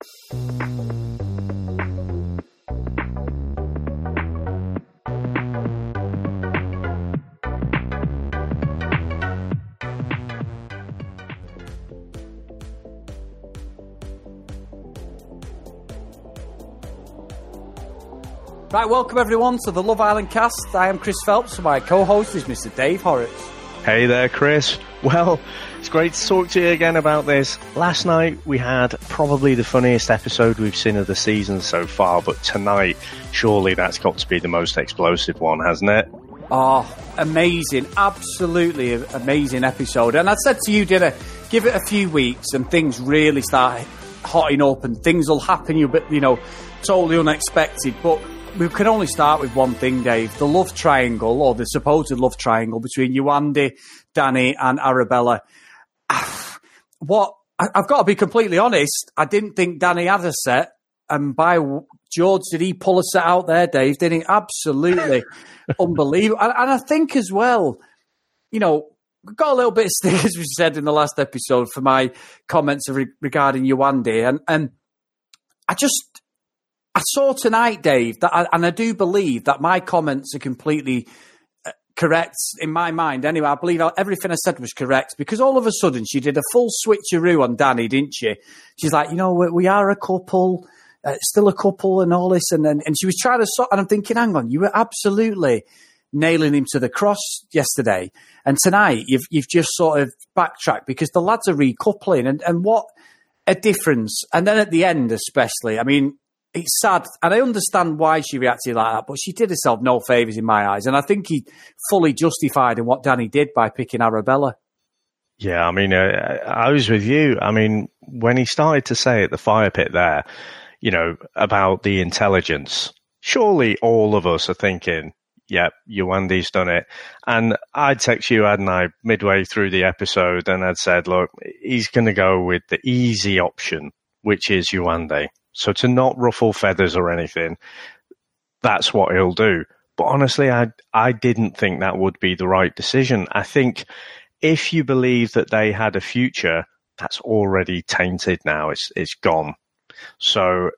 Right, welcome everyone to the Love Island cast. I am Chris Phelps, and my co host is Mr. Dave Horrocks. Hey there, Chris. Well, it's great to talk to you again about this. Last night we had probably the funniest episode we've seen of the season so far, but tonight, surely that's got to be the most explosive one, hasn't it? Oh, amazing. Absolutely amazing episode. And I said to you, dinner, give it a few weeks and things really start hotting up and things will happen, you, but, you know, totally unexpected. But we can only start with one thing, Dave. The love triangle, or the supposed love triangle between Yewande, Danny, and Arabella. What I've got to be completely honest, I didn't think Danny had a set, and by George, did he pull a set out there, Dave? Did he? Absolutely unbelievable. And, and, I think as well, you know, got a little bit of stick, as we said in the last episode, for my comments re- regarding Yewande, and and I just I saw tonight, Dave, that I, and I do believe that my comments are completely correct in my mind. Anyway, I believe everything I said was correct because all of a sudden she did a full switcheroo on Danny, didn't she? She's like, you know, we, we are a couple, uh, still a couple, and all this, and, and and she was trying to sort. And I'm thinking, hang on, you were absolutely nailing him to the cross yesterday, and tonight you've you've just sort of backtracked because the lads are recoupling, and and what a difference. And then at the end, especially, I mean, it's sad, and I understand why she reacted like that, but she did herself no favours in my eyes, and I think he fully justified in what Danny did by picking Arabella. Yeah, I mean, uh, I was with you. I mean, when he started to say at the fire pit there, you know, about the intelligence, surely all of us are thinking, yep, Yewande's done it. And I'd text you, hadn't I, midway through the episode, and I'd said, look, he's going to go with the easy option, which is Yewande. So to not ruffle feathers or anything, that's what he'll do. But honestly, I I didn't think that would be the right decision. I think if you believe that they had a future, that's already tainted now. It's it's gone. So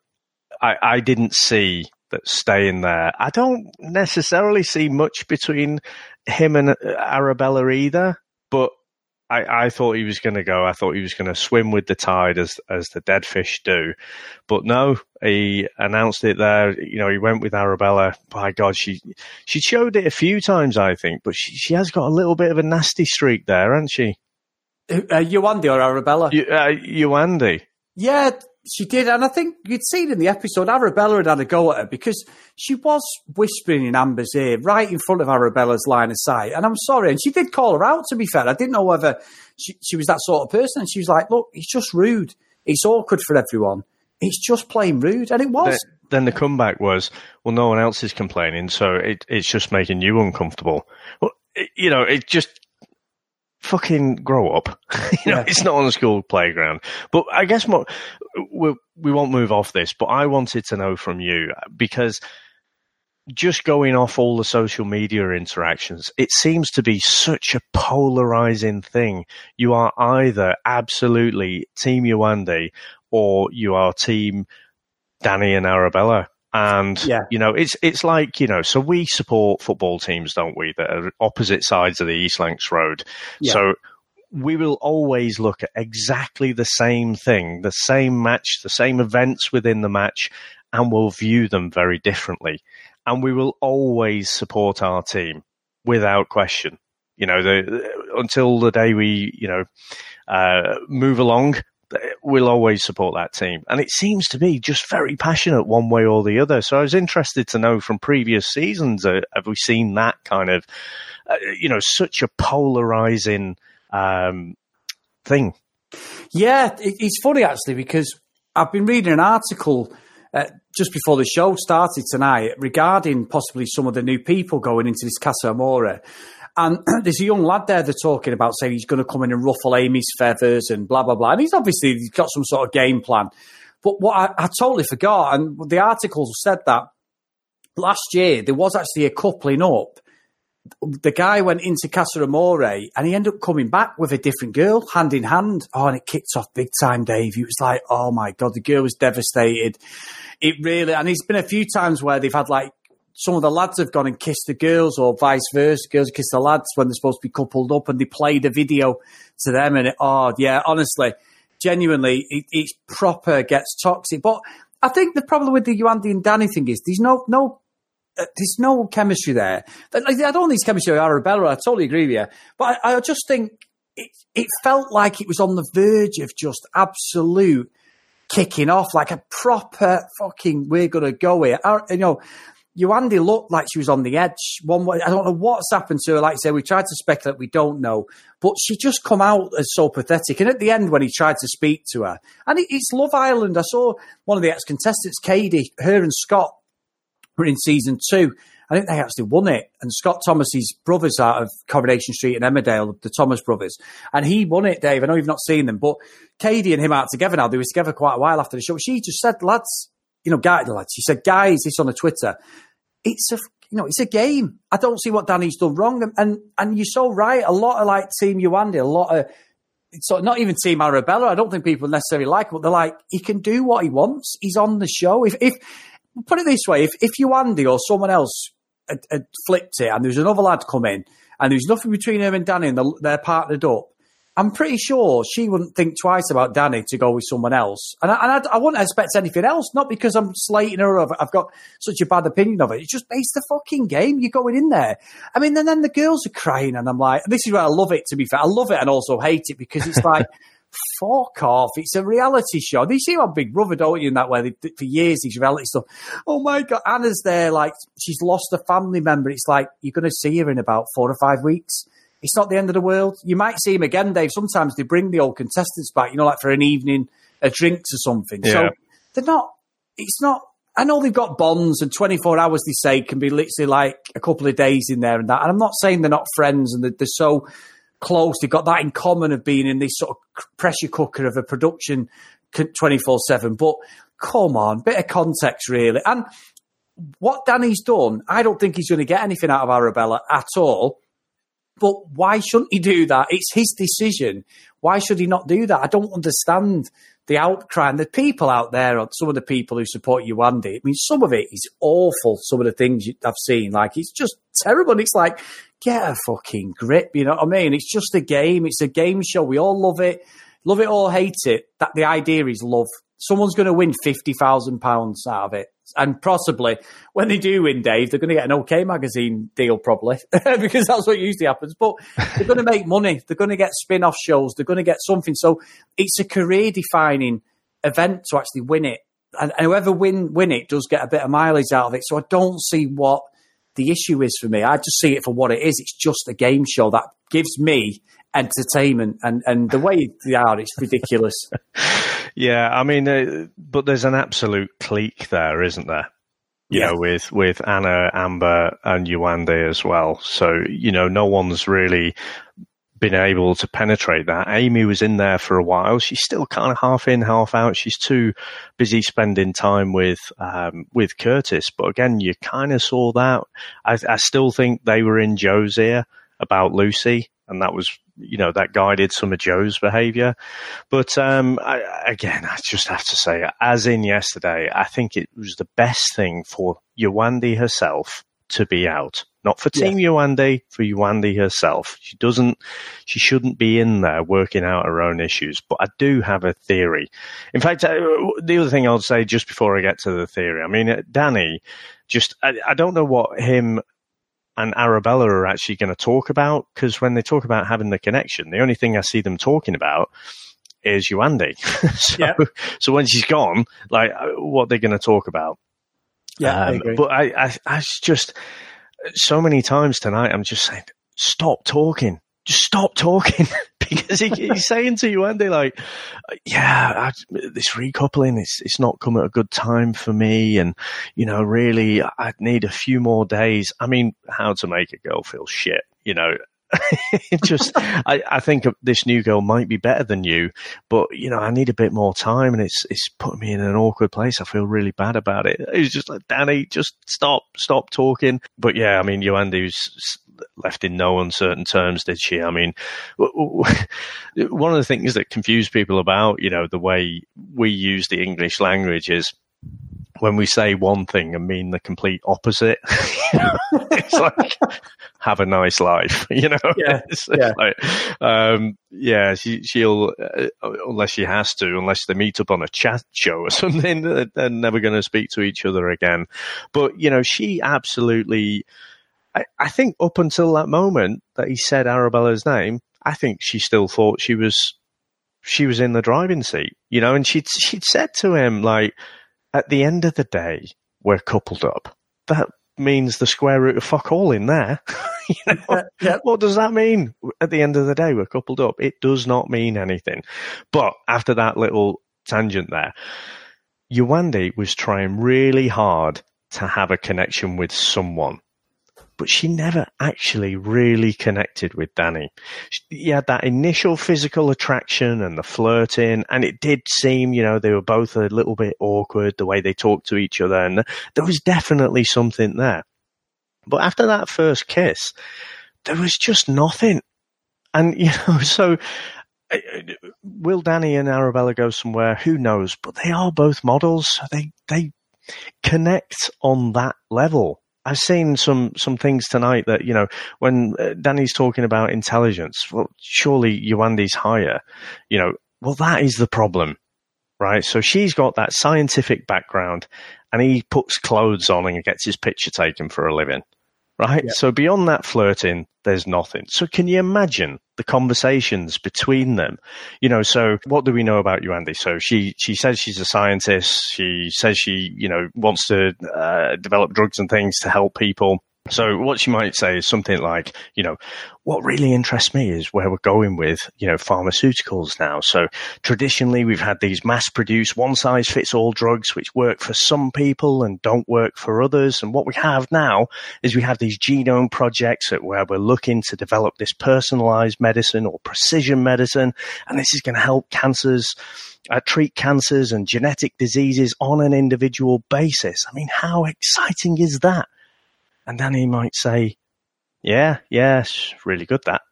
I I didn't see that staying there. I don't necessarily see much between him and Arabella either, but I, I thought he was going to go. I thought he was going to swim with the tide as as the dead fish do, but no, he announced it there. You know, he went with Arabella. By God, she she showed it a few times, I think, but she she has got a little bit of a nasty streak there, hasn't she? Uh, Yewande or Arabella? You, uh, Yewande. Yeah, she did, and I think you'd seen in the episode Arabella had had a go at her because she was whispering in Amber's ear right in front of Arabella's line of sight. And I'm sorry, and she did call her out. To be fair, I didn't know whether she, she was that sort of person. And she was like, "Look, it's just rude. It's awkward for everyone. It's just plain rude," and it was. The, then the comeback was, "Well, no one else is complaining, so it, it's just making you uncomfortable." Well, you know, it just fucking grow up. you know, yeah. it's not on the school playground. But I guess more, we, we won't move off this, but I wanted to know from you because just going off all the social media interactions, it seems to be such a polarizing thing. You are either absolutely Team Yewande or you are Team Danny and Arabella. And yeah. you know, it's it's like you know, so we support football teams, don't we? That are opposite sides of the East Lancs Road. Yeah. So we will always look at exactly the same thing, the same match, the same events within the match, and we'll view them very differently. And we will always support our team without question. You know, the, until the day we, you know, uh, move along, we'll always support that team. And it seems to be just very passionate one way or the other. So I was interested to know from previous seasons, uh, have we seen that kind of, uh, you know, such a polarizing um, thing? Yeah, it, it's funny actually because I've been reading an article. Uh, just before the show started tonight, regarding possibly some of the new people going into this Casa Amor, and there's a young lad there they're talking about saying he's going to come in and ruffle Amy's feathers and blah, blah, blah. And he's obviously he's got some sort of game plan. But what I, I totally forgot, and the articles said that last year there was actually a coupling up the guy went into Casa Amor and he ended up coming back with a different girl, hand in hand. Oh, and it kicked off big time, Dave. He was like, oh my God, the girl was devastated. It really, and it's been a few times where they've had like, some of the lads have gone and kissed the girls or vice versa. Girls kiss the lads when they're supposed to be coupled up and they play the video to them. And it, oh, yeah, honestly, genuinely, it, it's proper gets toxic. But I think the problem with the Yewande and Danny thing is there's no, no uh, there's no chemistry there. Like, I don't think there's chemistry with Arabella. I totally agree with you. But I, I just think it, it felt like it was on the verge of just absolute kicking off, like a proper fucking, we're to go here. You know, Yewande looked like she was on the edge. One way, I don't know what's happened to her. Like I said, we tried to speculate, we don't know, but she just come out as so pathetic. And at the end, when he tried to speak to her, and it's Love Island. I saw one of the ex contestants, Kady, her and Scott were in season two. I think they actually won it. And Scott Thomas's brothers out of Coronation Street in Emmerdale, the Thomas brothers, and he won it. Dave, I know you've not seen them, but Kady and him out together now. They were together quite a while after the show. She just said, lads, you know, guy, the lads. She said, guys, this on the Twitter it's a you know, it's a game. I don't see what Danny's done wrong. And, and, and you're so right. A lot of like Team Yewande, a lot of, so not even Team Arabella. I don't think people necessarily like but they're like, he can do what he wants. He's on the show. If, if, put it this way, if, if Yewande or someone else had, had flipped it and there was another lad come in and there was nothing between him and Danny and the, they're partnered up, I'm pretty sure she wouldn't think twice about Danny to go with someone else. And I, and I, I wouldn't expect anything else, not because I'm slating her or I've got such a bad opinion of it. It's just based the fucking game. You're going in there. I mean, and then the girls are crying and I'm like, this is where I love it, to be fair. I love it and also hate it because it's like, fuck off. It's a reality show. You see on Big Brother, don't you, in that way? They, for years, these reality stuff. Oh my God. Anna's there, like, she's lost a family member. It's like, you're going to see her in about four or five weeks it's not the end of the world. You might see him again, Dave. Sometimes they bring the old contestants back, you know, like for an evening, a drinks or something. Yeah. So they're not, it's not, I know they've got bonds and 24 hours, they say, can be literally like a couple of days in there and that. And I'm not saying they're not friends and they're, they're so close. They've got that in common of being in this sort of pressure cooker of a production 24 7. But come on, bit of context, really. And what Danny's done, I don't think he's going to get anything out of Arabella at all. But why shouldn't he do that? It's his decision. Why should he not do that? I don't understand the outcry. And the people out there, some of the people who support Yewande. I mean, some of it is awful. Some of the things I've seen, like it's just terrible. And it's like, get a fucking grip. You know what I mean? It's just a game. It's a game show. We all love it, love it or hate it. That the idea is love. Someone's going to win fifty thousand pounds out of it and possibly when they do win, Dave, they're going to get an OK magazine deal probably because that's what usually happens. But they're going to make money. They're going to get spin off shows. They're going to get something. So it's a career defining event to actually win it. And, and whoever win win it does get a bit of mileage out of it. So I don't see what the issue is for me. I just see it for what it is. It's just a game show that gives me entertainment, and and the way they are, it's ridiculous. yeah, I mean, uh, but there's an absolute clique there, isn't there? You yeah. know, with with Anna, Amber, and Yewande as well. So you know, no one's really been able to penetrate that. Amy was in there for a while. She's still kind of half in, half out. She's too busy spending time with um, with Curtis. But again, you kind of saw that. I, I still think they were in Joe's ear about Lucie, and that was you know that guided some of Joe's behaviour. But um, I, again, I just have to say, as in yesterday, I think it was the best thing for Yewande herself to be out. Not for Team yeah. Yewande, for Yewande herself. She doesn't, she shouldn't be in there working out her own issues. But I do have a theory. In fact, uh, the other thing I'll say just before I get to the theory, I mean, uh, Danny, just, I, I don't know what him and Arabella are actually going to talk about because when they talk about having the connection, the only thing I see them talking about is Yewande. so, yeah. so when she's gone, like, uh, what they're going to talk about. Yeah, um, I but I, I, I just so many times tonight, I'm just saying, stop talking, just stop talking, because he, he's saying to Yewande, like, yeah, I, this recoupling, it's it's not come at a good time for me, and you know, really, I'd need a few more days. I mean, how to make a girl feel shit, you know, just I, I think this new girl might be better than you, but you know I need a bit more time, and it's it's putting me in an awkward place. I feel really bad about it. It's just like Danny, just stop, stop talking. But yeah, I mean, Yewande's left in no uncertain terms, did she? I mean, one of the things that confused people about, you know, the way we use the English language is when we say one thing and mean the complete opposite. it's like have a nice life, you know. Yeah, it's, yeah. Like, um, yeah. She, she'll uh, unless she has to, unless they meet up on a chat show or something, they're never going to speak to each other again. But you know, she absolutely. I, I think up until that moment that he said Arabella's name, I think she still thought she was she was in the driving seat, you know, and she'd she'd said to him like at the end of the day, we're coupled up. That means the square root of fuck all in there. you know? yeah. What does that mean? At the end of the day, we're coupled up. It does not mean anything. But after that little tangent there, Yewande was trying really hard to have a connection with someone but she never actually really connected with Danny. She had that initial physical attraction and the flirting, and it did seem, you know, they were both a little bit awkward the way they talked to each other, and there was definitely something there. But after that first kiss, there was just nothing. And, you know, so uh, will Danny and Arabella go somewhere? Who knows? But they are both models. So they, they connect on that level. I've seen some some things tonight that you know when uh, Danny's talking about intelligence. Well, surely Yewande's higher. You know, well that is the problem, right? So she's got that scientific background, and he puts clothes on and gets his picture taken for a living right? Yeah. So beyond that flirting, there's nothing. So can you imagine the conversations between them? You know, so what do we know about Yewande? So she, she says she's a scientist. She says she, you know, wants to uh, develop drugs and things to help people. So what you might say is something like, you know, what really interests me is where we're going with, you know, pharmaceuticals now. So traditionally we've had these mass produced one size fits all drugs which work for some people and don't work for others. And what we have now is we have these genome projects where we're looking to develop this personalized medicine or precision medicine. And this is going to help cancers uh, treat cancers and genetic diseases on an individual basis. I mean, how exciting is that? And then he might say, yeah, yes, really good that.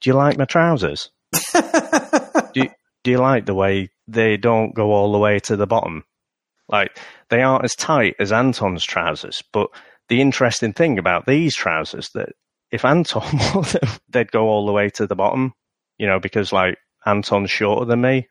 Do you like my trousers? do, you, do you like the way they don't go all the way to the bottom? Like, they aren't as tight as Anton's trousers, but the interesting thing about these trousers that if Anton wore them, they'd go all the way to the bottom, you know, because like Anton's shorter than me.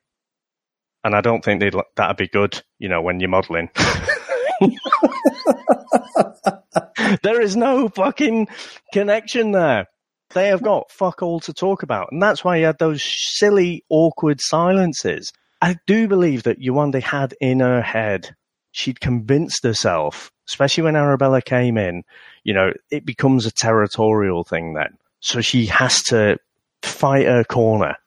And I don't think they'd, that'd be good, you know, when you're modeling. there is no fucking connection there. They have got fuck all to talk about. And that's why you had those silly, awkward silences. I do believe that Yewande had in her head, she'd convinced herself, especially when Arabella came in, you know, it becomes a territorial thing then. So she has to fight her corner.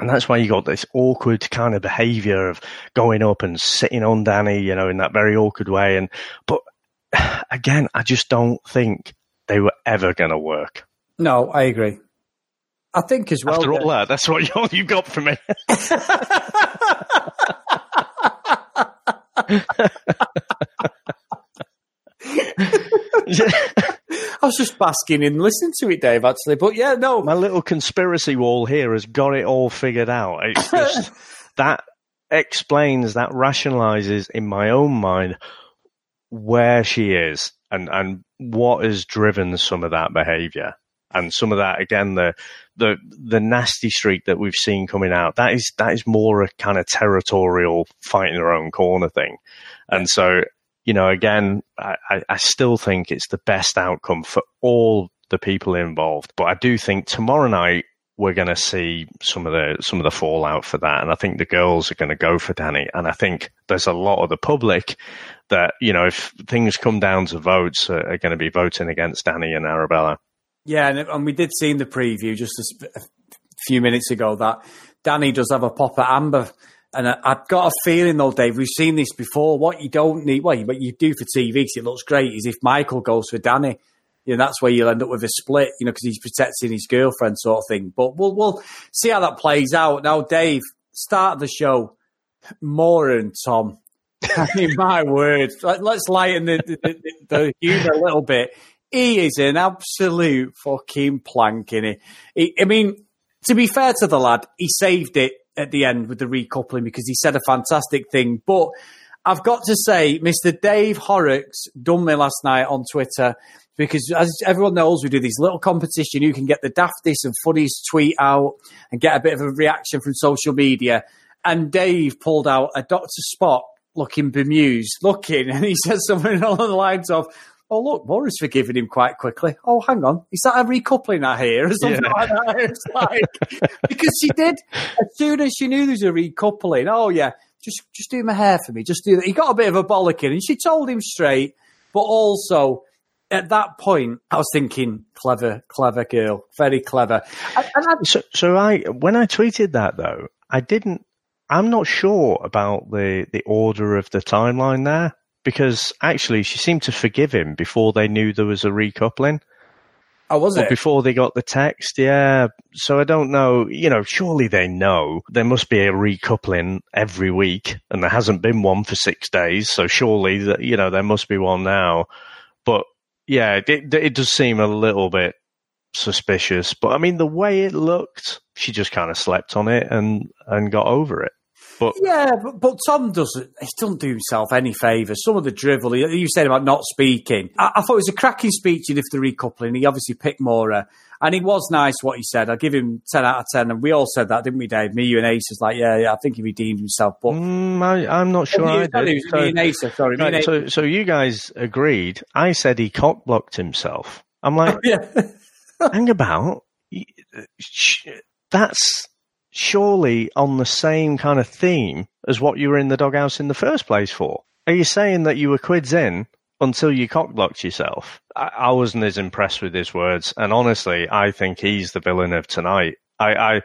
And that's why you got this awkward kind of behavior of going up and sitting on Danny, you know, in that very awkward way. And, but again, I just don't think they were ever going to work. No, I agree. I think as well. After all that, that's what you, you got from me. I was just basking in listening to it, Dave. Actually, but yeah, no, my little conspiracy wall here has got it all figured out. It's just that explains, that rationalizes in my own mind where she is and, and what has driven some of that behavior. And some of that, again, the, the, the nasty streak that we've seen coming out, that is, that is more a kind of territorial fighting their own corner thing. And so, you know, again, I, I still think it's the best outcome for all the people involved. But I do think tomorrow night we're going to see some of the some of the fallout for that, and I think the girls are going to go for Danny, and I think there's a lot of the public that you know if things come down to votes uh, are going to be voting against Danny and Arabella. Yeah, and, and we did see in the preview just a, few minutes ago that Danny does have a pop at Amber. And I, have got a feeling though, Dave, we've seen this before. What you don't need, well, what you do for TV, because it looks great, is if Michael goes for Danny, you know, that's where you'll end up with a split, you know, because he's protecting his girlfriend, sort of thing. But we'll we'll see how that plays out. Now, Dave, start the show. Maura and Tom. I mean, my word. Let's lighten the, the, the humour a little bit. he is an absolute fucking plank, in he? I mean, to be fair to the lad, he saved it at the end with the recoupling because he said a fantastic thing. But I've got to say, Mr. Dave Horrocks done me last night on Twitter because as everyone knows, we do these little competition. You can get the daftest and funniest tweet out and get a bit of a reaction from social media. And Dave pulled out a Dr. Spock looking bemused, looking, and he said something along the lines of, Oh, look, Maura's forgiven him quite quickly. Oh, hang on. Is that a recoupling I hear or something yeah. like that? It's like, because she did, as soon as she knew there was a recoupling, oh, yeah, just just do my hair for me. Just do that. He got a bit of a bollocking and she told him straight, but also at that point, I was thinking, clever, clever girl, very clever. And, and so, so I, when I tweeted that though, I didn't, I'm not sure about the, the order of the timeline there because actually she seemed to forgive him before they knew there was a recoupling. Oh, was it? Before they got the text, yeah. So I don't know, you know, surely they know there must be a recoupling every week and there hasn't been one for six days. So surely that, you know, there must be one now. But yeah, it, it does seem a little bit suspicious. But I mean, the way it looked, she just kind of slept on it and, and got over it. But yeah, but, but Tom doesn't. He doesn't do himself any favours. Some of the drivel you said about not speaking. I, I, thought it was a cracking speech. And if the recoupling, he obviously picked Maura, and he was nice what he said. I give him ten out of ten, and we all said that, didn't we, Dave? Me, you, and Ace was like, yeah, yeah. I think he redeemed himself, but mm, I, am not sure. I did. So, me and Ace, sorry. Right, Ace. So, so you guys agreed. I said he cock blocked himself. I'm like, yeah. hang about. That's surely on the same kind of theme as what you were in the doghouse in the first place for. Are you saying that you were quids in until you cockblocked yourself? I, I wasn't as impressed with his words, and honestly, I think he's the villain of tonight. I, I,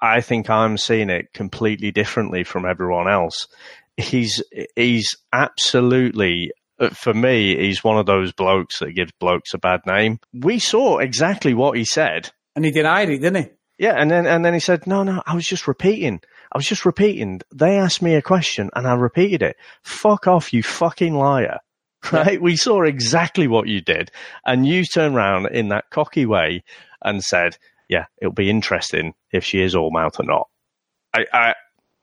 I think I'm seeing it completely differently from everyone else. He's he's absolutely for me, he's one of those blokes that gives blokes a bad name. We saw exactly what he said. And he denied it, didn't he? Yeah, and then and then he said, "No, no, I was just repeating. I was just repeating. They asked me a question and I repeated it. Fuck off, you fucking liar." Right? Yeah. We saw exactly what you did, and you turned around in that cocky way and said, "Yeah, it'll be interesting if she is all mouth or not." I I,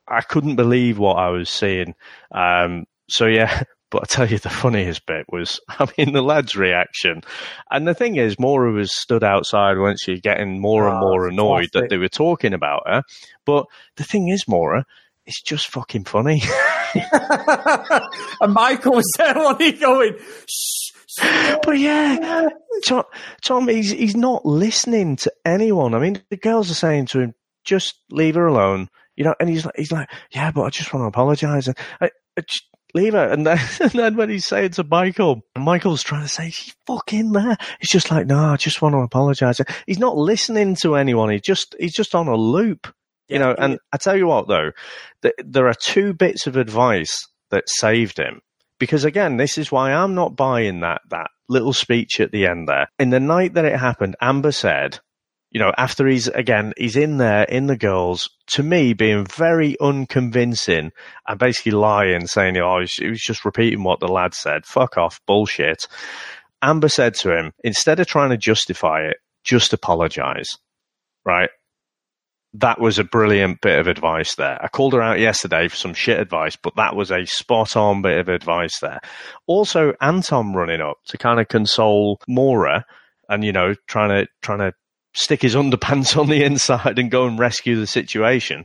I couldn't believe what I was seeing. Um, so yeah, But I tell you, the funniest bit was, I mean, the lad's reaction. And the thing is, Maura was stood outside, weren't she, getting more oh, and ah, more annoyed that they were talking about her. But the thing is, Maura, it's just fucking funny. and Michael was there when he going, shh. But yeah, Tom, Tom he's, he's not listening to anyone. I mean, the girls are saying to him, just leave her alone. You know, and he's like, he's like, yeah, but I just want to apologize. And I, I just, leave her. And then, and then when he's saying to Michael, Michael's trying to say, she's fucking there. He's just like, no, I just want to apologize. He's not listening to anyone. He just, he's just on a loop, you know. And I tell you what, though, th- there are two bits of advice that saved him. Because again, this is why I'm not buying that, that little speech at the end there. In the night that it happened, Amber said, you know, after he's again, he's in there in the girls, to me being very unconvincing and basically lying, saying, oh, he was just repeating what the lad said. Fuck off, bullshit. Amber said to him, instead of trying to justify it, just apologize. Right? That was a brilliant bit of advice there. I called her out yesterday for some shit advice, but that was a spot on bit of advice there. Also, Anton running up to kind of console Maura and, you know, trying to, trying to stick his underpants on the inside and go and rescue the situation.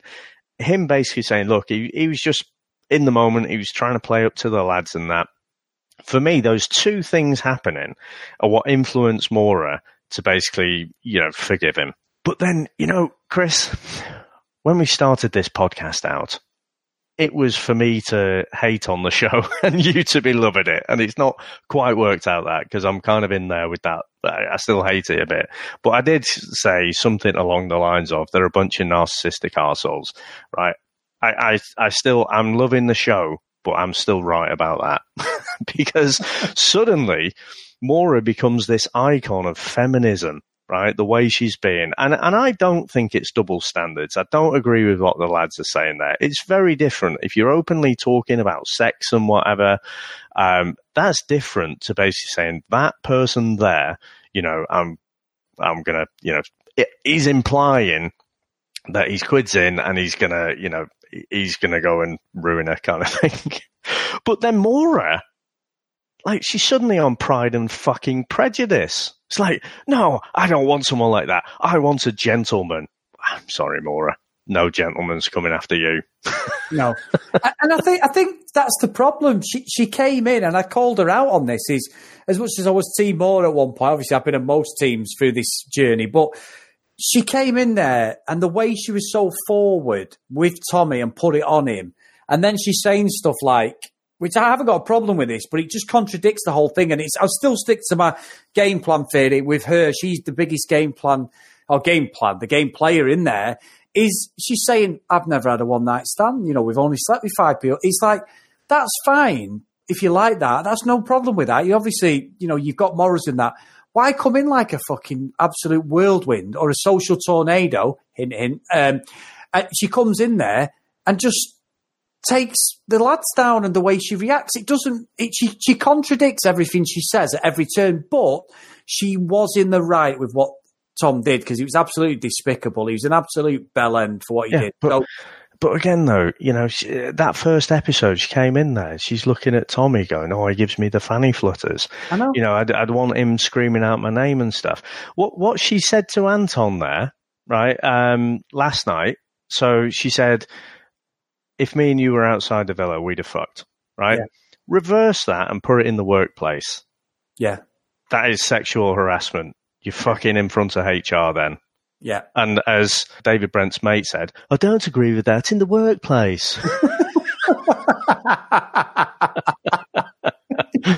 Him basically saying, look, he, he was just in the moment, he was trying to play up to the lads and that. For me, those two things happening are what influence Maura to basically, you know, forgive him. But then, you know, Chris, when we started this podcast out, it was for me to hate on the show and you to be loving it. And it's not quite worked out that because I'm kind of in there with that. I still hate it a bit. But I did say something along the lines of they're a bunch of narcissistic assholes, right? I, I, I still, I'm loving the show, but I'm still right about that because suddenly Maura becomes this icon of feminism right? The way she's been. And, and I don't think it's double standards. I don't agree with what the lads are saying there. It's very different. If you're openly talking about sex and whatever, um, that's different to basically saying that person there, you know, I'm, I'm gonna, you know, he's implying that he's quids in and he's gonna, you know, he's gonna go and ruin her kind of thing. but then Maura, like she's suddenly on Pride and fucking Prejudice. It's like, no, I don't want someone like that. I want a gentleman. I'm sorry, Maura. No gentleman's coming after you. no, and I think I think that's the problem. She she came in, and I called her out on this. Is as much as I was team Maura at one point. Obviously, I've been in most teams through this journey, but she came in there, and the way she was so forward with Tommy and put it on him, and then she's saying stuff like, which I haven't got a problem with this, but it just contradicts the whole thing. And it's, I'll still stick to my game plan theory with her. She's the biggest game plan or game plan, the game player in there. Is she's saying, I've never had a one night stand. You know, we've only slept with five people. It's like, that's fine. If you like that, that's no problem with that. You obviously, you know, you've got morals in that. Why come in like a fucking absolute whirlwind or a social tornado? Hint, hint. Um, she comes in there and just takes the lads down and the way she reacts. It doesn't. It, she she contradicts everything she says at every turn, but she was in the right with what Tom did because he was absolutely despicable. He was an absolute bell end for what he yeah, did. But, so, but again, though, you know, she, that first episode, she came in there. She's looking at Tommy, going, "Oh, he gives me the fanny flutters." I know. You know, I'd, I'd want him screaming out my name and stuff. What what she said to Anton there, right? Um, last night. So she said, if me and you were outside the villa, we'd have fucked, right? Yeah. Reverse that and put it in the workplace. Yeah. That is sexual harassment. You're fucking in front of HR then. Yeah. And as David Brent's mate said, I don't agree with that in the workplace.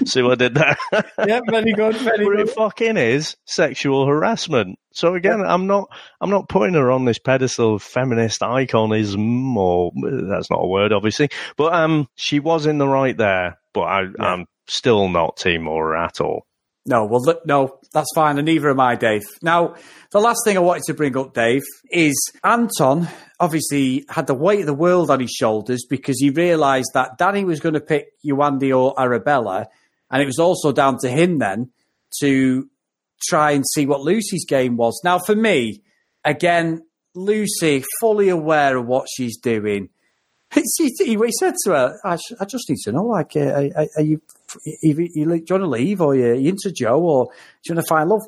See what I did there? yeah, very good, very but good. It fucking is sexual harassment. So again, yeah. I'm not, I'm not putting her on this pedestal of feminist iconism, or that's not a word, obviously. But um, she was in the right there. But I, yeah. I'm still not Team Maura at all. No, well, look, no, that's fine, and neither am I, Dave. Now, the last thing I wanted to bring up, Dave, is Anton obviously had the weight of the world on his shoulders because he realised that Danny was going to pick Yewande or Arabella, and it was also down to him then to try and see what Lucie's game was. Now, for me, again, Lucie, fully aware of what she's doing, he, he, said to her, I, I, just need to know, like, uh, are, are you, you, you, you, do you want to leave or are you into Joe or do you want to find love?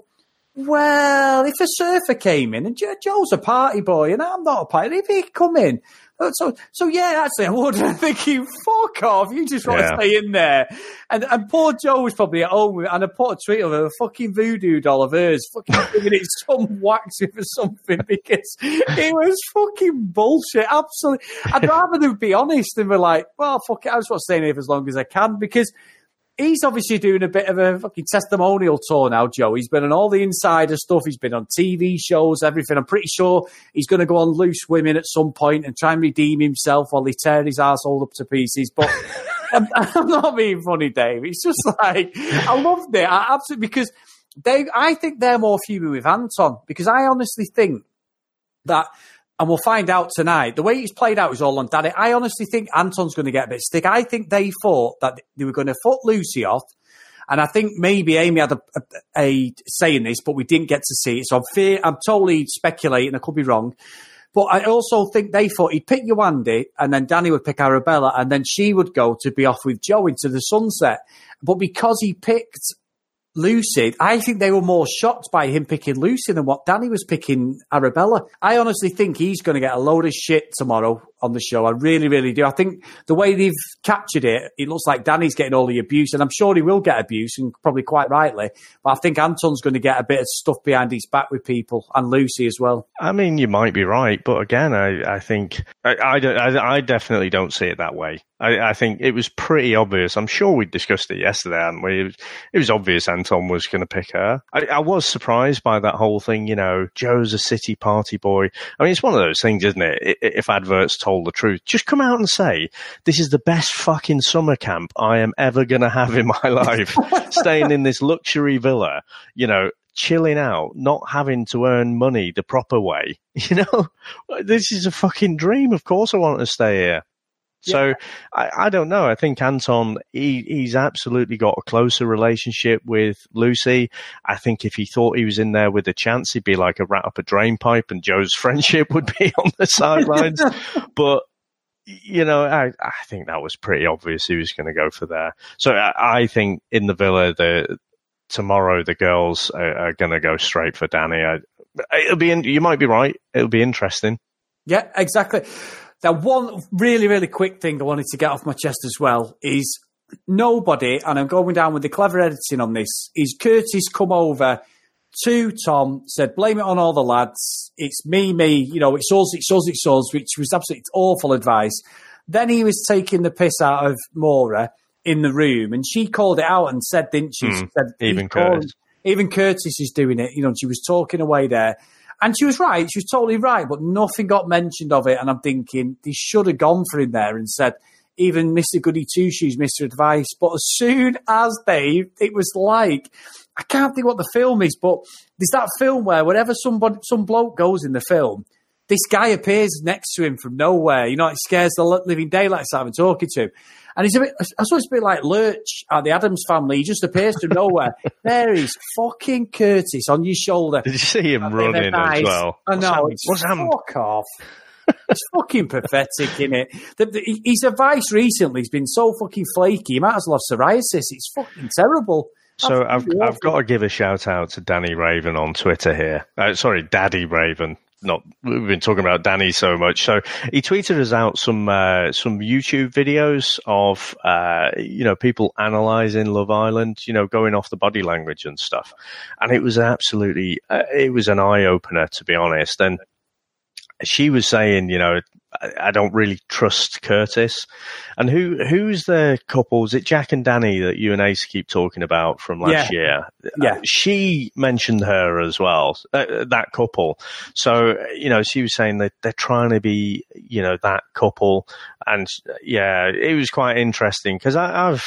Well, if a surfer came in and Joe's a party boy and I'm not a party, if he come in, uh, so so yeah, actually, I would. I think you fuck off. You just want yeah. to stay in there. And and poor Joe was probably at home and I put a tweet of a fucking voodoo doll of hers, fucking giving it some waxing for something because it was fucking bullshit. Absolutely. I'd rather them be honest and be like, well, fuck it, I just want to stay in here for as long as I can because he's obviously doing a bit of a fucking testimonial tour now, Joe. He's been on all the insider stuff. He's been on TV shows, everything. I'm pretty sure he's going to go on Loose Women at some point and try and redeem himself while he tear his asshole up to pieces. But I'm, I'm, not being funny, Dave. It's just like, I loved it. I absolutely, because they, I think they're more human with Anton because I honestly think that and we'll find out tonight. The way he's played out is all on Danny. I honestly think Anton's going to get a bit stick. I think they thought that they were going to foot Lucie off. And I think maybe Amy had a, a, a say in this, but we didn't get to see it. So I'm, fear, I'm totally speculating. I could be wrong. But I also think they thought he'd pick Yewande and then Danny would pick Arabella and then she would go to be off with Joe into the sunset. But because he picked Lucie, I think they were more shocked by him picking Lucie than what Danny was picking Arabella. I honestly think he's going to get a load of shit tomorrow on the show. I really, really do. I think the way they've captured it, it looks like Danny's getting all the abuse, and I'm sure he will get abuse, and probably quite rightly. But I think Anton's going to get a bit of stuff behind his back with people, and Lucie as well. I mean, you might be right, but again, I, I think I, I, I, I definitely don't see it that way. I, I, think it was pretty obvious. I'm sure we discussed it yesterday, hadn't we? It was, it was obvious Anton was going to pick her. I, I, was surprised by that whole thing. You know, Joe's a city party boy. I mean, it's one of those things, isn't it? If adverts told told the truth. Just come out and say, this is the best fucking summer camp I am ever going to have in my life. Staying in this luxury villa, you know, chilling out, not having to earn money the proper way. You know, this is a fucking dream. Of course I want to stay here. So yeah. I, I, don't know. I think Anton, he, he's absolutely got a closer relationship with Lucie. I think if he thought he was in there with a chance, he'd be like a rat up a drain pipe and Joe's friendship would be on the sidelines. but you know, I, I think that was pretty obvious he was going to go for there. So I, I think in the villa, the tomorrow the girls are, are going to go straight for Danny. I, it'll be. In, you might be right. It'll be interesting. Yeah, exactly. Now, one really, really quick thing I wanted to get off my chest as well is nobody, and I'm going down with the clever editing on this, is Curtis come over to Tom, said, blame it on all the lads. It's me, me, you know, it's us, it's us, it's us, which was absolutely awful advice. Then he was taking the piss out of Maura in the room, and she called it out and said, didn't she? Mm, she said, even Curtis. Even Curtis is doing it. You know, she was talking away there. And she was right. She was totally right, but nothing got mentioned of it. And I'm thinking they should have gone for him there and said, even Mr. Goody Two Shoes, Mr. Advice. But as soon as they, it was like, I can't think what the film is, but there's that film where whenever somebody, some bloke goes in the film, this guy appears next to him from nowhere. You know, it scares the living daylights out of him talking to him. And he's a bit, I suppose it's a bit like Lurch at the Addams family. He just appears from nowhere. there he's fucking Curtis on your shoulder. Did you see him running nice. as well? I know. What's, What's fuck off. it's fucking pathetic, isn't it? The, the, his advice recently has been so fucking flaky. He might as well have psoriasis. It's fucking terrible. So I've I've got to give a shout out to Danny Raven on Twitter here. Uh, sorry, Daddy Raven not we've been talking about Danny so much. So he tweeted us out some uh, some YouTube videos of uh, you know people analyzing Love Island, you know, going off the body language and stuff, and it was absolutely uh, it was an eye opener to be honest. And she was saying, you know, I don't really trust Curtis. And who who's the couple? Is it Jack and Dani that you and Ace keep talking about from last yeah. year? Yeah, uh, she mentioned her as well. Uh, that couple. So you know, she was saying that they're trying to be, you know, that couple. And yeah, it was quite interesting because I've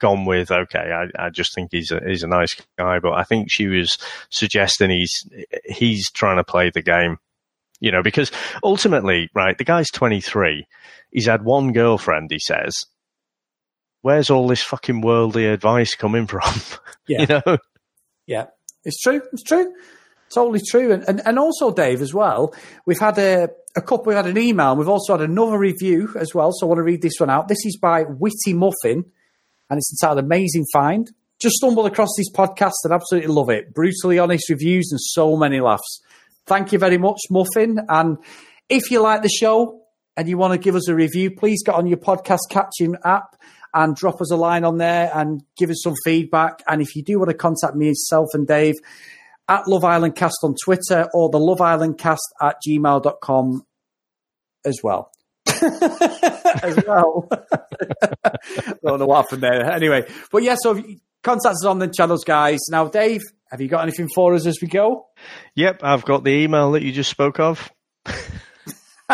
gone with okay. I, I just think he's a he's a nice guy, but I think she was suggesting he's he's trying to play the game you know, because ultimately, right, the guy's 23. He's had one girlfriend, he says. Where's all this fucking worldly advice coming from? Yeah. you know? Yeah. It's true. It's true. Totally true. And, and, and also, Dave, as well, we've had a, a couple, we've had an email, and we've also had another review as well. So I want to read this one out. This is by Witty Muffin, and it's entitled Amazing Find. Just stumbled across this podcast and absolutely love it. Brutally honest reviews and so many laughs. Thank you very much, Muffin. And if you like the show and you want to give us a review, please get on your podcast catching app and drop us a line on there and give us some feedback. And if you do want to contact me, myself and Dave, at Love Island Cast on Twitter or the Love Island Cast at gmail.com as well. as well. I don't know what happened there. Anyway, but yeah, so contact us on the channels, guys. Now, Dave, have you got anything for us as we go? Yep, I've got the email that you just spoke of.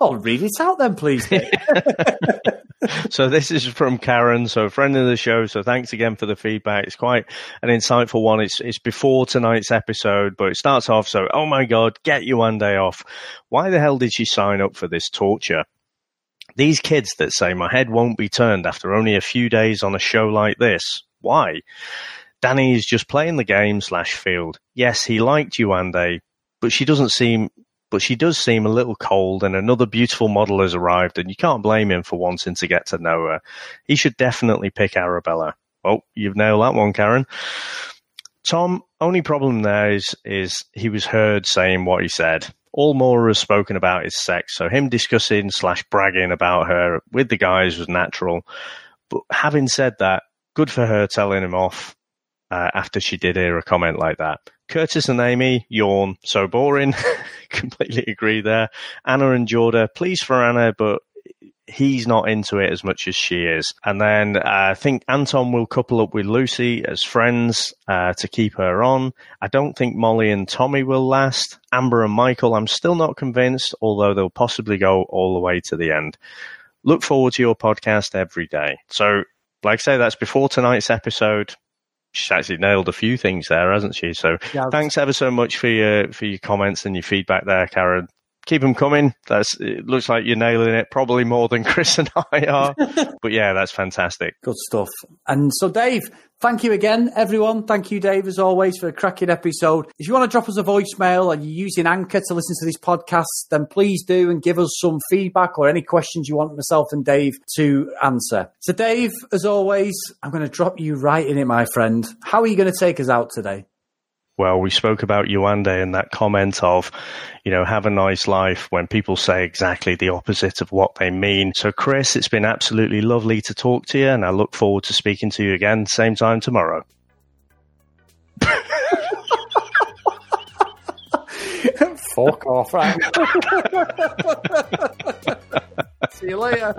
oh, read it out then, please. so this is from Karen, so a friend of the show. So thanks again for the feedback. It's quite an insightful one. It's it's before tonight's episode, but it starts off so. Oh my God, get Yewande off. Why the hell did she sign up for this torture? These kids that say my head won't be turned after only a few days on a show like this. Why? Danny is just playing the game slash field. Yes, he liked Yewande, but she doesn't seem, but she does seem a little cold and another beautiful model has arrived and you can't blame him for wanting to get to know her. He should definitely pick Arabella. Oh, you've nailed that one, Karen. Tom, only problem there is, is he was heard saying what he said. All Maura has spoken about is sex, so him discussing slash bragging about her with the guys was natural. But having said that, good for her telling him off uh, after she did hear a comment like that. Curtis and Amy, yawn, so boring. Completely agree there. Anna and Jordan, please for Anna, but he's not into it as much as she is. And then uh, I think Anton will couple up with Lucie as friends uh, to keep her on. I don't think Molly and Tommy will last. Amber and Michael, I'm still not convinced, although they'll possibly go all the way to the end. Look forward to your podcast every day. So like I say, that's before tonight's episode. she's actually nailed a few things there, hasn't she? So yeah, thanks ever so much for your for your comments and your feedback there, Karen keep them coming. That's it looks like you're nailing it, probably more than Chris and I are. but yeah, that's fantastic. Good stuff. And so, Dave, thank you again, everyone. Thank you, Dave, as always, for a cracking episode. If you want to drop us a voicemail and you're using Anchor to listen to these podcasts, then please do and give us some feedback or any questions you want myself and Dave to answer. So, Dave, as always, I'm going to drop you right in it, my friend. How are you going to take us out today? Well. We spoke about Yewande and that comment of, you know, have a nice life when people say exactly the opposite of what they mean. So, Chris, it's been absolutely lovely to talk to you, and I look forward to speaking to you again same time tomorrow. Fuck off, right? See you later.